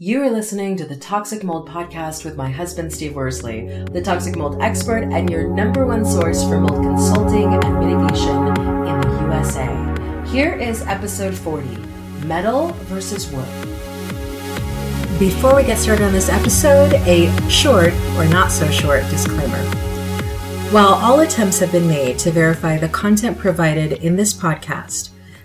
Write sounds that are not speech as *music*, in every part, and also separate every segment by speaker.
Speaker 1: You are listening to the Toxic Mold Podcast with my husband, Steve Worsley, the toxic mold expert and your number one source for mold consulting and mitigation in the USA. Here is episode 40 Metal versus Wood. Before we get started on this episode, a short or not so short disclaimer. While all attempts have been made to verify the content provided in this podcast,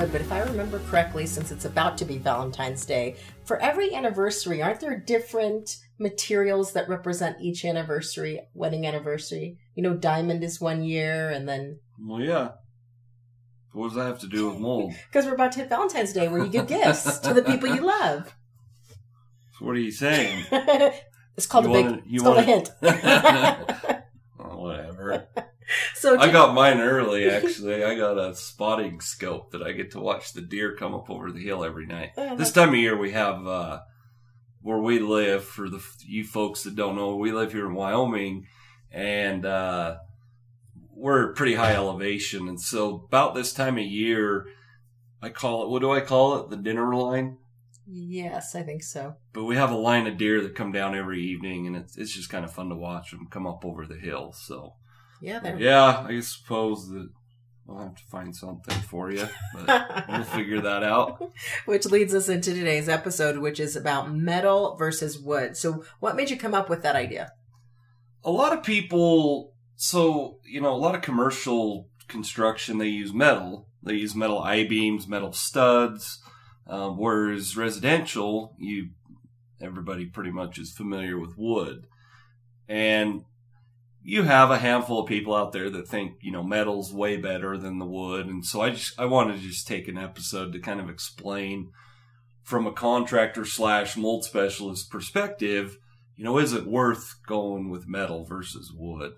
Speaker 1: wood, but if I remember correctly, since it's about to be Valentine's Day, for every anniversary, aren't there different materials that represent each anniversary, wedding anniversary? You know, diamond is one year, and then.
Speaker 2: Well, yeah. What does that have to do with mold? *laughs*
Speaker 1: Because we're about to hit Valentine's Day where you give gifts *laughs* to the people you love.
Speaker 2: So what are you saying? *laughs*
Speaker 1: it's called
Speaker 2: You
Speaker 1: a big.
Speaker 2: wanna- you
Speaker 1: it's called a hint. So
Speaker 2: I got mine early, *laughs* actually. I got a spotting scope that I get to watch the deer come up over the hill every night.
Speaker 1: Oh,
Speaker 2: This time of year, we have, uh, where we live, for the you folks that don't know, we live here in Wyoming, and, uh, we're pretty high elevation. And so about this time of year, I call it, what do I call it? The dinner line?
Speaker 1: Yes, I think so.
Speaker 2: But we have a line of deer that come down every evening, and it's it's just kind of fun to watch them come up over the hill. So
Speaker 1: Yeah, there.
Speaker 2: yeah, I suppose that I'll have to find something for you, but *laughs* we'll figure that out.
Speaker 1: which leads us into today's episode, which is about metal versus wood. So, what made you come up with that idea?
Speaker 2: A lot of people, so you know, a lot of commercial construction they use metal. They use metal I beams, metal studs. Um, whereas residential, you everybody pretty much is familiar with wood, and you have a handful of people out there that think you know metal's way better than the wood, and so I just I wanted to just take an episode to kind of explain from a contractor slash mold specialist perspective, you know, is it worth going with metal versus wood?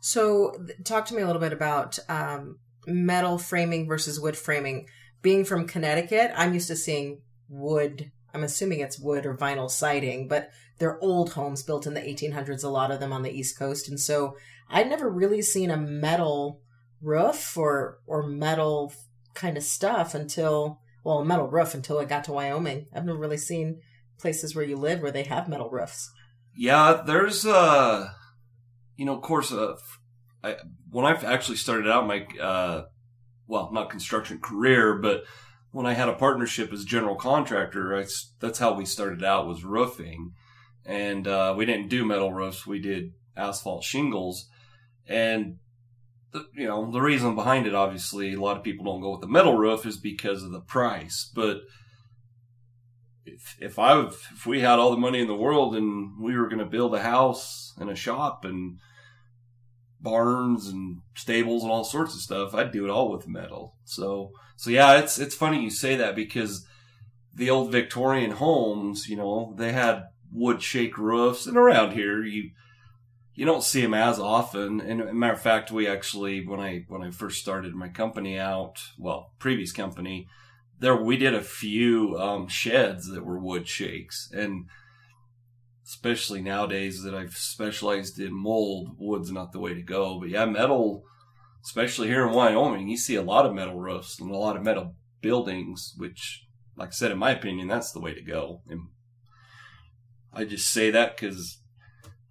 Speaker 1: So, talk to me a little bit about um, metal framing versus wood framing. Being from Connecticut, I'm used to seeing wood. I'm assuming it's wood or vinyl siding, but they're old homes built in the 1800s, a lot of them on the East Coast. And so I'd never really seen a metal roof or, or metal kind of stuff until, well, a metal roof until I got to Wyoming. I've never really seen places where you live where they have metal roofs.
Speaker 2: Yeah, there's uh you know, of course, uh, I, when I actually started out my uh, well, not construction career, but when I had a partnership as general contractor, I that's how we started out was roofing, and uh, we didn't do metal roofs, we did asphalt shingles, and the, you know the reason behind it, obviously, a lot of people don't go with the metal roof is because of the price, but if if I if we had all the money in the world and we were going to build a house and a shop and barns and stables and all sorts of stuff, I'd do it all with metal. So so yeah, it's it's funny you say that because the old Victorian homes, you know, they had wood shake roofs, and around here you you don't see them as often. And matter of fact, we actually when I when I first started my company out, well, previous company, there we did a few um, sheds that were wood shakes, and especially nowadays that I've specialized in mold, wood's not the way to go. But yeah, metal, especially here in Wyoming, you see a lot of metal roofs and a lot of metal buildings, which, like I said, in my opinion, that's the way to go. And I just say that because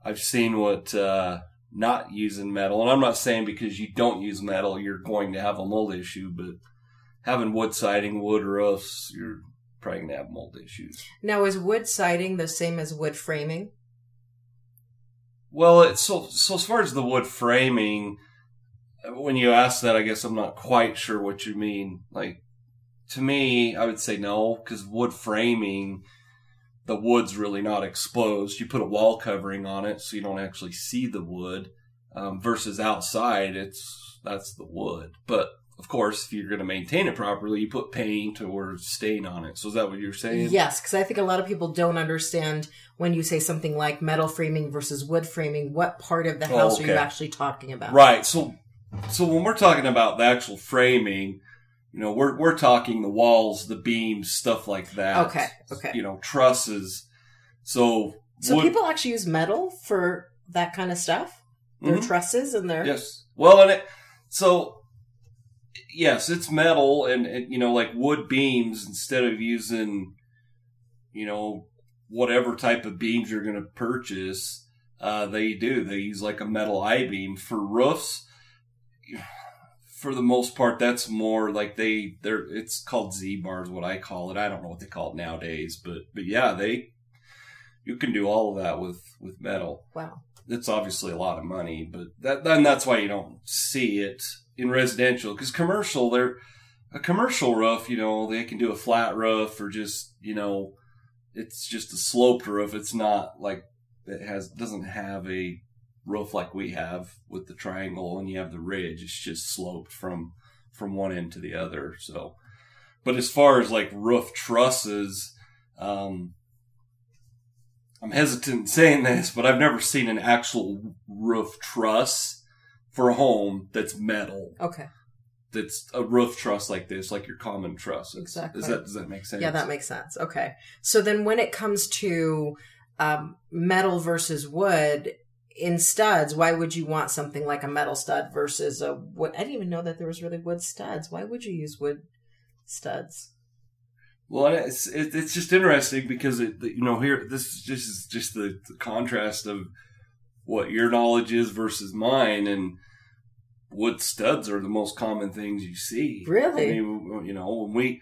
Speaker 2: I've seen what uh, not using metal, and I'm not saying because you don't use metal you're going to have a mold issue, but having wood siding, wood roofs, you're probably going to have mold issues.
Speaker 1: Now, is wood siding the same as wood framing?
Speaker 2: Well, it's so so as far as the wood framing, when you ask that, I guess I'm not quite sure what you mean. Like to me, I would say no, because wood framing, the wood's really not exposed. You put a wall covering on it, so you don't actually see the wood. Um, versus outside, it's that's the wood. But of course, if you're going to maintain it properly, you put paint or stain on it. So is that what you're saying?
Speaker 1: Yes, because I think a lot of people don't understand when you say something like metal framing versus wood framing. What part of the house oh, okay. are you actually talking about?
Speaker 2: Right. So, so when we're talking about the actual framing, you know, we're we're talking the walls, the beams, stuff like that.
Speaker 1: Okay. Okay.
Speaker 2: You know, trusses. So.
Speaker 1: So wood, people actually use metal for that kind of stuff. Their mm-hmm. trusses and their
Speaker 2: yes. Well, and it so yes, it's metal and, and, you know, like wood beams instead of using, you know, whatever type of beams you're going to purchase. Uh, they do. They use like a metal I beam for roofs. For the most part, that's more like they they're it's called Z bars, what I call it. I don't know what they call it nowadays, but but yeah, they you can do all of that with with metal.
Speaker 1: Wow,
Speaker 2: it's obviously a lot of money, but that then that's why you don't see it in residential because commercial they're a commercial roof you know they can do a flat roof or just you know it's just a sloped roof. It's not like it has doesn't have a roof like we have with the triangle and you have the ridge. It's just sloped from from one end to the other. So but as far as like roof trusses um i'm hesitant in saying this but i've never seen an actual roof truss for a home that's metal.
Speaker 1: Okay.
Speaker 2: That's a roof truss like this, like your common truss.
Speaker 1: Exactly.
Speaker 2: Does that does that make sense?
Speaker 1: Yeah, that makes sense. Okay. So then, when it comes to um, metal versus wood in studs, why would you want something like a metal stud versus a wood? I didn't even know that there was really wood studs. Why would you use wood studs?
Speaker 2: Well, it's it's just interesting because it you know here this is just just the, the contrast of what your knowledge is versus mine, and wood studs are the most common things you see.
Speaker 1: Really?
Speaker 2: I mean, you know, when we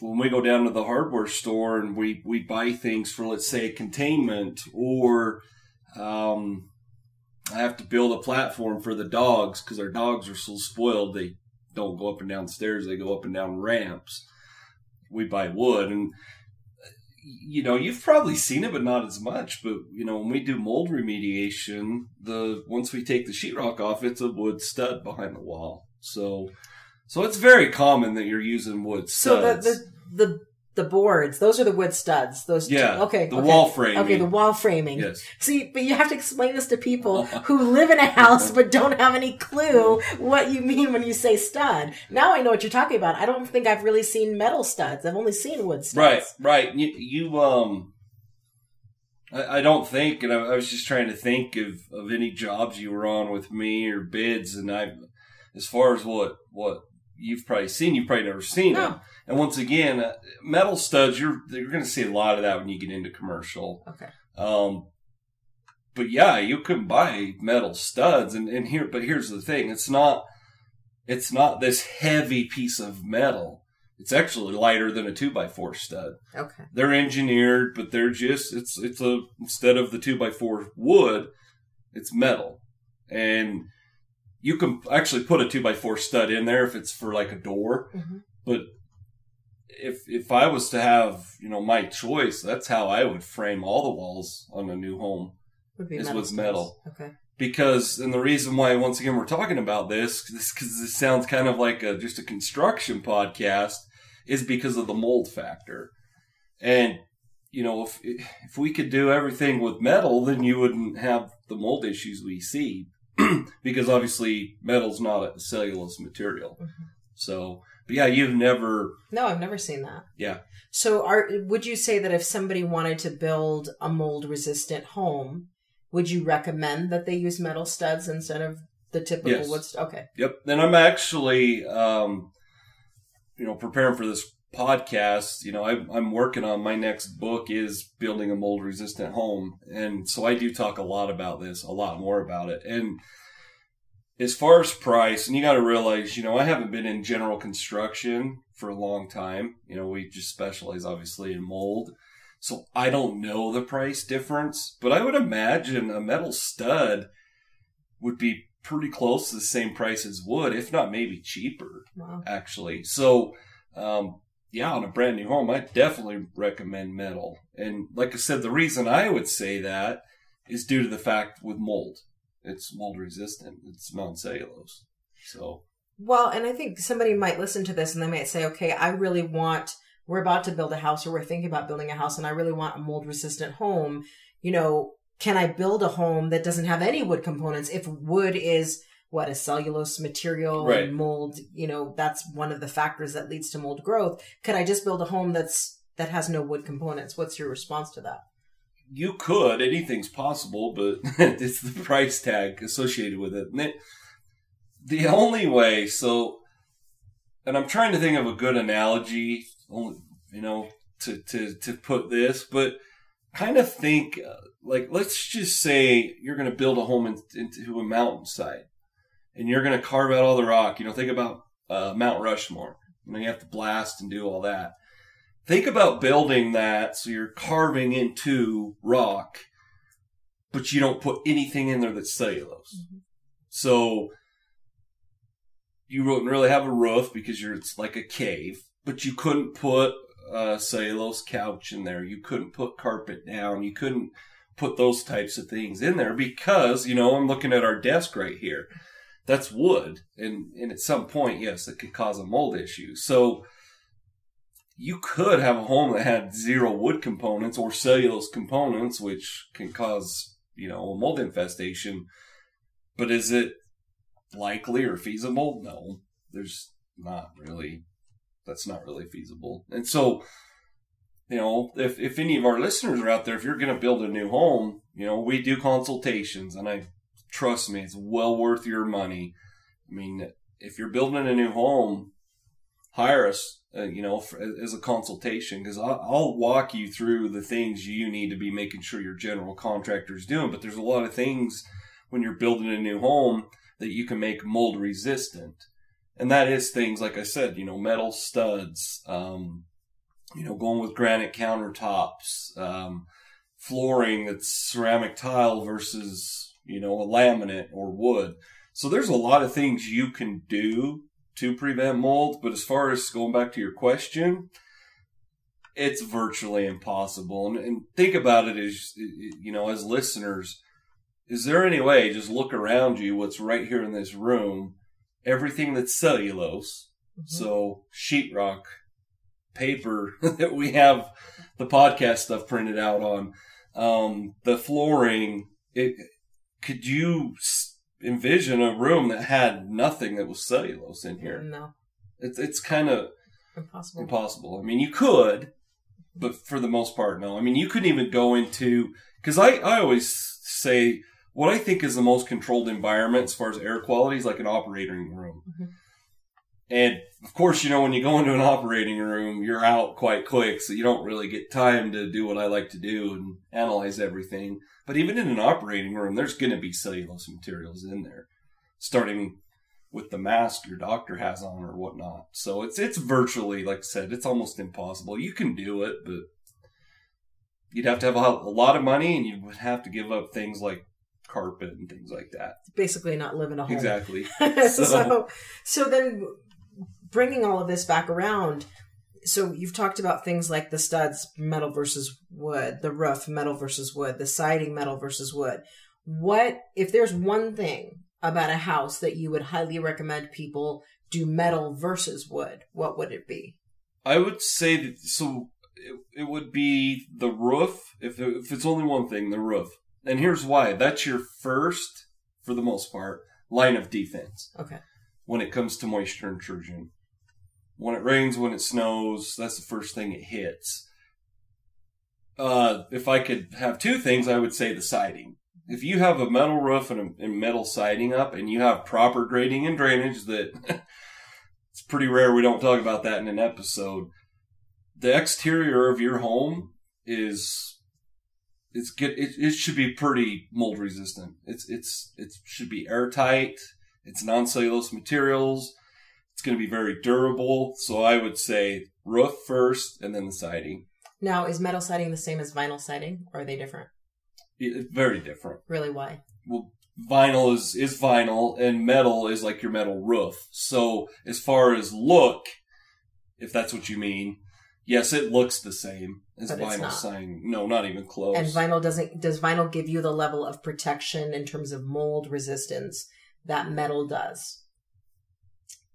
Speaker 2: when we go down to the hardware store and we we buy things for let's say a containment or um, I have to build a platform for the dogs because our dogs are so spoiled they don't go up and down stairs they go up and down ramps. We buy wood and you know, you've probably seen it, but not as much. But you know, when we do mold remediation, the once we take the sheetrock off, it's a wood stud behind the wall. So, so it's very common that you're using wood studs.
Speaker 1: So the the, the the boards. Those are the wood studs. Those
Speaker 2: yeah.
Speaker 1: Two. Okay.
Speaker 2: The
Speaker 1: okay.
Speaker 2: wall framing.
Speaker 1: Okay, the wall framing.
Speaker 2: Yes.
Speaker 1: See, but you have to explain this to people *laughs* who live in a house but don't have any clue what you mean when you say stud. Now I know what you're talking about. I don't think I've really seen metal studs. I've only seen wood studs.
Speaker 2: Right. Right. You, you um. I, I don't think, and I, I was just trying to think of, of any jobs you were on with me or bids, and I, as far as what what you've probably seen, you've probably never seen no. it and once again, uh, metal studs, you're you're going to see a lot of that when you get into commercial.
Speaker 1: Okay.
Speaker 2: Um, but yeah, you can buy metal studs, and, and here, but here's the thing: it's not it's not this heavy piece of metal. It's actually lighter than a two by four stud.
Speaker 1: Okay.
Speaker 2: They're engineered, but they're just it's it's a instead of the two by four wood, it's metal, and you can actually put a two by four stud in there if it's for like a door. Mm-hmm. But if if I was to have you know my choice, that's how I would frame all the walls on a new home.
Speaker 1: Would be
Speaker 2: is
Speaker 1: metal
Speaker 2: with metal.
Speaker 1: Okay.
Speaker 2: Because and the reason why once again we're talking about this because this sounds kind of like a, just a construction podcast is because of the mold factor, and you know, if if we could do everything with metal, then you wouldn't have the mold issues we see, *clears throat* because obviously metal's not a cellulose material.
Speaker 1: Mhm.
Speaker 2: So, but yeah, you've never,
Speaker 1: No, I've never seen that.
Speaker 2: yeah,
Speaker 1: So, are would you say that if somebody wanted to build a mold resistant home, would you recommend that they use metal studs instead of the typical
Speaker 2: Yes.
Speaker 1: wood? St- okay.
Speaker 2: Yep. And I'm actually, um, you know, preparing for this podcast. You know, I, I'm working on my next book is building a mold resistant home, and so I do talk a lot about this, a lot more about it. And as far as price, and you got to realize, you know, I haven't been in general construction for a long time. You know, we just specialize obviously in mold. So I don't know the price difference, but I would imagine a metal stud would be pretty close to the same price as wood, if not maybe cheaper,
Speaker 1: Wow.
Speaker 2: actually. So, um, yeah, on a brand new home, I definitely recommend metal. And like I said, the reason I would say that is due to the fact with mold. It's mold resistant. It's non-cellulose. So,
Speaker 1: Well, and I think somebody might listen to this and they might say, okay, I really want, we're about to build a house or we're thinking about building a house and I really want a mold resistant home. You know, can I build a home that doesn't have any wood components if wood is what a cellulose material
Speaker 2: Right.
Speaker 1: and mold, you know, that's one of the factors that leads to mold growth. Could I just build a home that's, that has no wood components? What's your response to that?
Speaker 2: You could, anything's possible, but *laughs* it's the price tag associated with it. It, the only way, so, and I'm trying to think of a good analogy, you know, to, to, to put this, but kind of think, uh, like, let's just say you're going to build a home in, into a mountainside and you're going to carve out all the rock. You know, think about uh, Mount Rushmore. You know, you have to blast and do all that think about building that so you're carving into rock, but you don't put anything in there that's cellulose.
Speaker 1: Mhm.
Speaker 2: So you wouldn't really have a roof because you're it's like a cave, but you couldn't put a cellulose couch in there. You couldn't put carpet down. You couldn't put those types of things in there because, you know, I'm looking at our desk right here. That's wood. And, and at some point, yes, it could cause a mold issue. So, you could have a home that had zero wood components or cellulose components, which can cause, you know, a mold infestation. But is it likely or feasible? No, there's not really. That's not really feasible. And so, you know, if, if any of our listeners are out there, if you're going to build a new home, you know, we do consultations and I trust me, it's well worth your money. I mean, if you're building a new home, hire us uh, you know, for, as a consultation because I'll, I'll walk you through the things you need to be making sure your general contractor is doing. But there's a lot of things when you're building a new home that you can make mold resistant, and that is things like I said, you know, metal studs, um, you know, going with granite countertops, um, flooring that's ceramic tile versus you know a laminate or wood. So there's a lot of things you can do to prevent mold. But as far as going back to your question, it's virtually impossible. And, and think about it as, you know, as listeners, is there any way, just look around you, what's right here in this room, everything that's cellulose,
Speaker 1: Mhm.
Speaker 2: so sheetrock, paper *laughs* that we have the podcast stuff printed out on, um, the flooring, it, could you envision a room that had nothing that was cellulose in here?
Speaker 1: No,
Speaker 2: It's it's kind of
Speaker 1: impossible.
Speaker 2: impossible. I mean, you could, but for the most part, no. I mean, you couldn't even go into because I I always say what I think is the most controlled environment as far as air quality is like an operating room.
Speaker 1: Mhm.
Speaker 2: And of course, you know, when you go into an operating room, you're out quite quick, so you don't really get time to do what I like to do and analyze everything. But even in an operating room, there's going to be cellulose materials in there, starting with the mask your doctor has on or whatnot. So it's it's virtually, like I said, it's almost impossible. You can do it, but you'd have to have a, a lot of money, and you would have to give up things like carpet and things like that.
Speaker 1: Basically, not live in a home.
Speaker 2: Exactly. *laughs*
Speaker 1: so,
Speaker 2: So-
Speaker 1: so, then bringing all of this back around. So you've talked about things like the studs, metal versus wood, the roof, metal versus wood, the siding, metal versus wood. What if there's one thing about a house that you would highly recommend people do metal versus wood? What would it be?
Speaker 2: I would say that so it, it would be the roof. If if it's only one thing, the roof. And here's why. That's your first, for the most part, line of defense
Speaker 1: Okay.
Speaker 2: when it comes to moisture intrusion. When it rains, when it snows, that's the first thing it hits. Uh, if I could have two things, I would say the siding. If you have a metal roof and a and metal siding up and you have proper grading and drainage that *laughs* it's pretty rare we don't talk about that in an episode. The exterior of your home is it's good it, it should be pretty mold resistant. It's it's it should be airtight. It's non-cellulose materials. It's going to be very durable. So I would say roof first and then the siding.
Speaker 1: Now, is metal siding the same as vinyl siding, or are they different?
Speaker 2: It- uh, very different.
Speaker 1: Really, why?
Speaker 2: well, vinyl is is vinyl, and metal is like your metal roof. So as far as look, if that's what you mean, yes, it looks the same as
Speaker 1: But
Speaker 2: vinyl siding. No, not even close.
Speaker 1: And vinyl doesn't. Does vinyl give you the level of protection in terms of mold resistance that metal does?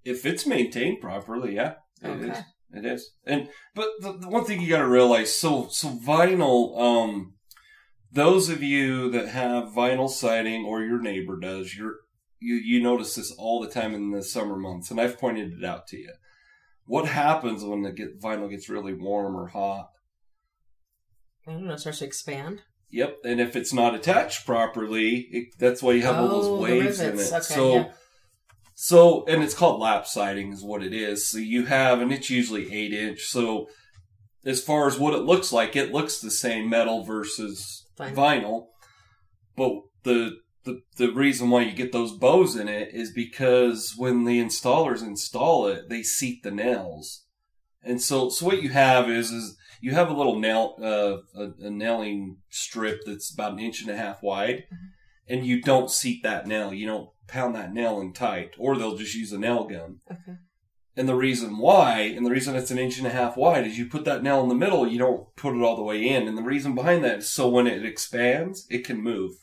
Speaker 2: If it's maintained properly, yeah, it is.
Speaker 1: Okay.
Speaker 2: It is. And but the, the one thing you got to realize, so so vinyl. Um, those of you that have vinyl siding or your neighbor does, you're you you notice this all the time in the summer months, and I've pointed it out to you. What happens when the get, vinyl gets really warm or hot?
Speaker 1: I don't know. It starts to expand.
Speaker 2: Yep, and if it's not attached properly, it, that's why you have all
Speaker 1: Oh,
Speaker 2: those waves in it.
Speaker 1: Okay,
Speaker 2: so,
Speaker 1: yeah.
Speaker 2: So, and it's called lap siding, is what it is. So you have, and it's usually eight inch. So, as far as what it looks like, it looks the same metal versus
Speaker 1: Vinyl.
Speaker 2: vinyl. But the the the reason why you get those bows in it is because when the installers install it, they seat the nails, and so so what you have is is you have a little nail uh, a, a nailing strip that's about an inch and a half wide, and you don't seat that nail. You don't pound that nail in tight, or they'll just use a nail gun.
Speaker 1: Okay.
Speaker 2: And the reason why, and the reason it's an inch and a half wide, is you put that nail in the middle, you don't put it all the way in. And the reason behind that is so when it expands, it can move.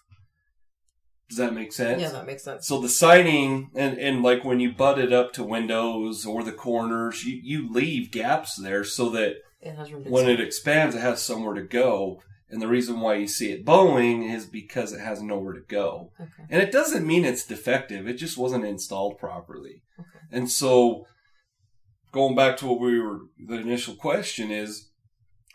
Speaker 2: Does that make sense?
Speaker 1: Yeah, that makes sense.
Speaker 2: So the siding and, and like when you butt it up to windows or the corners, you, you leave gaps there so that
Speaker 1: It
Speaker 2: when it expands, it has somewhere to go. And the reason why you see it bowing is because it has nowhere to go.
Speaker 1: Okay.
Speaker 2: And it doesn't mean it's defective. It just wasn't installed properly.
Speaker 1: Okay.
Speaker 2: And so going back to what we were, the initial question is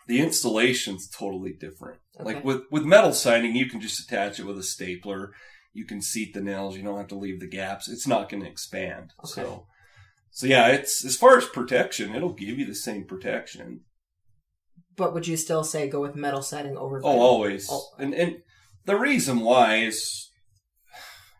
Speaker 2: the installation's totally different.
Speaker 1: Okay.
Speaker 2: Like with, with metal siding, you can just attach it with a stapler. You can seat the nails. You don't have to leave the gaps. It's not going to expand. So, so yeah, it's, as far as protection, it'll give you the same protection.
Speaker 1: But would you still say go with metal siding over?
Speaker 2: Oh, always.
Speaker 1: Oh.
Speaker 2: And and the reason why is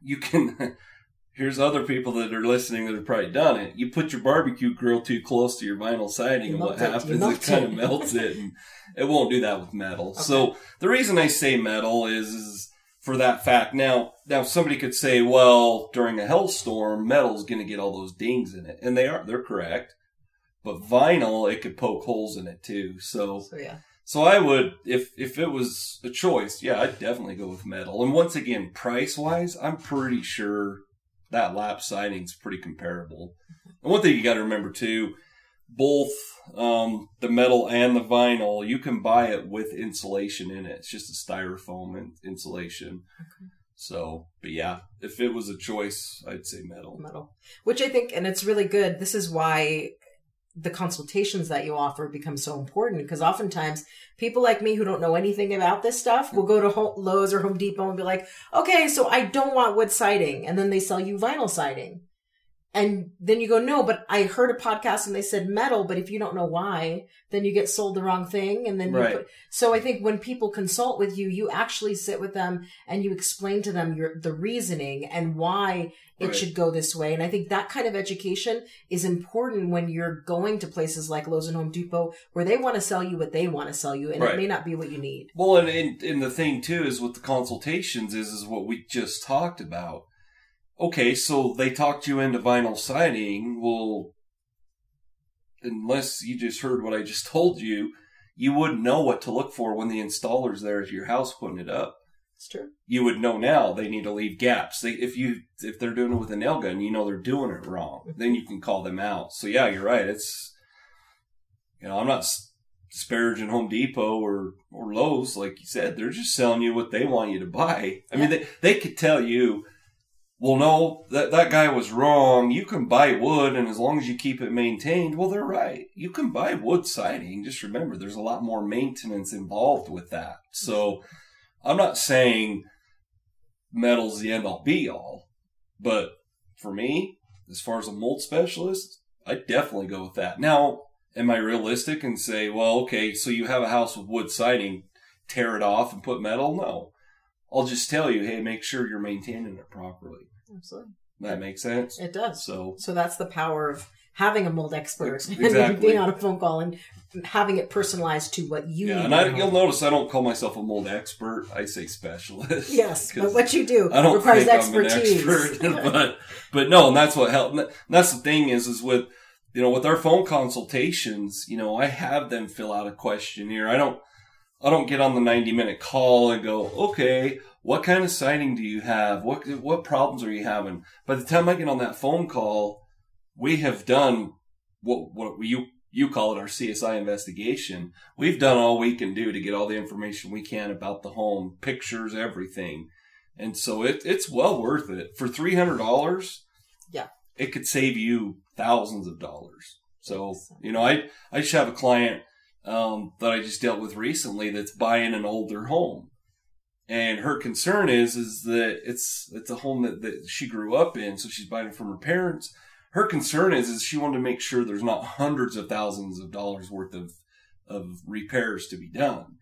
Speaker 2: you can. *laughs* Here's other people that are listening that have probably done it. You put your barbecue grill too close to your vinyl siding,
Speaker 1: You
Speaker 2: and what
Speaker 1: it.
Speaker 2: Happens? It, kind of *laughs* melts it, and it won't do that with metal. So the reason I say metal is, is for that fact. Now, now somebody could say, well, during a hailstorm, metal's going to get all those dings in it, and they are. They're correct. But vinyl, it could poke holes in it too. So
Speaker 1: So yeah.
Speaker 2: so I would, if if it was a choice, yeah, I'd definitely go with metal. And once again, price wise, I'm pretty sure that lap siding's pretty comparable. And one thing you got to remember too, both um, the metal and the vinyl, you can buy it with insulation in it. It's just a styrofoam in- insulation. So, but yeah, if it was a choice, I'd say metal.
Speaker 1: metal which i think and it's really good this is why the consultations that you offer become so important because oftentimes people like me who don't know anything about this stuff will go to lowes or home depot and be like okay so i don't want wood siding and then they sell you vinyl siding and then you go no but i heard a podcast and they said metal but if you don't know why then you get sold the wrong thing and then you
Speaker 2: Right.
Speaker 1: put so i think when people consult with you you actually sit with them and you explain to them your the reasoning and why it
Speaker 2: Right.
Speaker 1: should go this way and i think that kind of education is important when you're going to places like lowes and home depot where they want to sell you what they want to sell you and
Speaker 2: Right.
Speaker 1: it may not be what you need
Speaker 2: Well, and, and and the thing too is with the consultations is is what we just talked about. Okay, so they talked you into vinyl siding. Well, unless you just heard what I just *laughs* told you, you wouldn't know what to look for when the installer's there at your house putting it up.
Speaker 1: it's true
Speaker 2: You would know now they need to leave gaps. They, if you if they're doing it with a nail gun, you know they're doing it wrong. *laughs* Then you can call them out. So yeah, you're right. It's you know I'm not disparaging Home Depot or or Lowe's, like you said, they're just selling you what they want you to buy. I mean, they they could tell you, well, no, that that guy was wrong. You can buy wood, and as long as you keep it maintained, well, they're right. You can buy wood siding. Just remember, there's a lot more maintenance involved with that. So, I'm not saying metal's the end all be all, but for me, as far as a mold specialist, I definitely go with that. Now, am I realistic and say, well, okay, so you have a house with wood siding, tear it off and put metal? No. I'll just tell you, hey, make sure you're maintaining it properly.
Speaker 1: Absolutely.
Speaker 2: That makes sense.
Speaker 1: It does.
Speaker 2: So,
Speaker 1: So that's the power of having a mold expert
Speaker 2: Ex- *laughs*
Speaker 1: and
Speaker 2: exactly.
Speaker 1: being on a phone call and having it personalized to what you
Speaker 2: yeah,
Speaker 1: need.
Speaker 2: and I, you'll notice I don't call myself a mold expert. I say specialist.
Speaker 1: Yes, *laughs* but what you do
Speaker 2: I don't
Speaker 1: requires expertise.
Speaker 2: Expert, *laughs* but but no, and that's what helped. and That's the thing is, is with you know with our phone consultations, you know, I have them fill out a questionnaire. I don't I don't get on the ninety minute call and go, okay, what kind of siding do you have? What what problems are you having? By the time I get on that phone call, we have done what what you you call it our CSI investigation. We've done all we can do to get all the information we can about the home, pictures, everything. And so it it's well worth it. For three hundred dollars,
Speaker 1: Yeah.
Speaker 2: It could save you thousands of dollars. So, you know, I I just have a client um, that I just dealt with recently that's buying an older home. And her concern is is that it's it's a home that, that she grew up in, so she's buying it from her parents. Her concern is is she wanted to make sure there's not hundreds of thousands of dollars worth of of repairs to be done.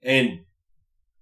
Speaker 2: And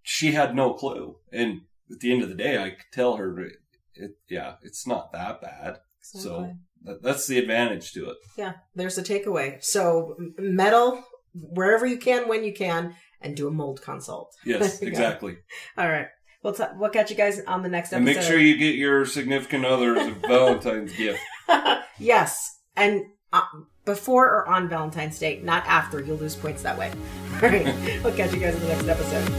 Speaker 2: she had no clue. And at the end of the day, I could tell her, it, it yeah, it's not that bad. So that, that's the advantage to it.
Speaker 1: yeah, there's the takeaway. So metal wherever you can, when you can, and do a mold consult. *laughs*
Speaker 2: Yes,
Speaker 1: Yeah.
Speaker 2: exactly.
Speaker 1: All right. We'll, t- we'll catch you guys on the next
Speaker 2: And
Speaker 1: episode.
Speaker 2: make sure you get your significant others a *laughs* Valentine's gift. *laughs*
Speaker 1: yes, and uh, before or on Valentine's Day, not after. You'll lose points that way. All right. we'll catch you guys in the next episode.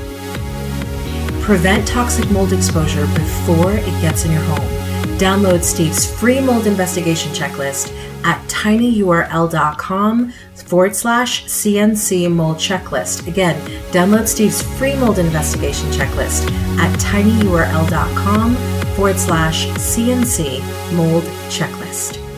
Speaker 1: Prevent toxic mold exposure before it gets in your home. Download Steve's free mold investigation checklist at tinyurl.com forward slash CNC mold checklist. Again, download Steve's free mold investigation checklist at tinyurl.com forward slash CNC mold checklist.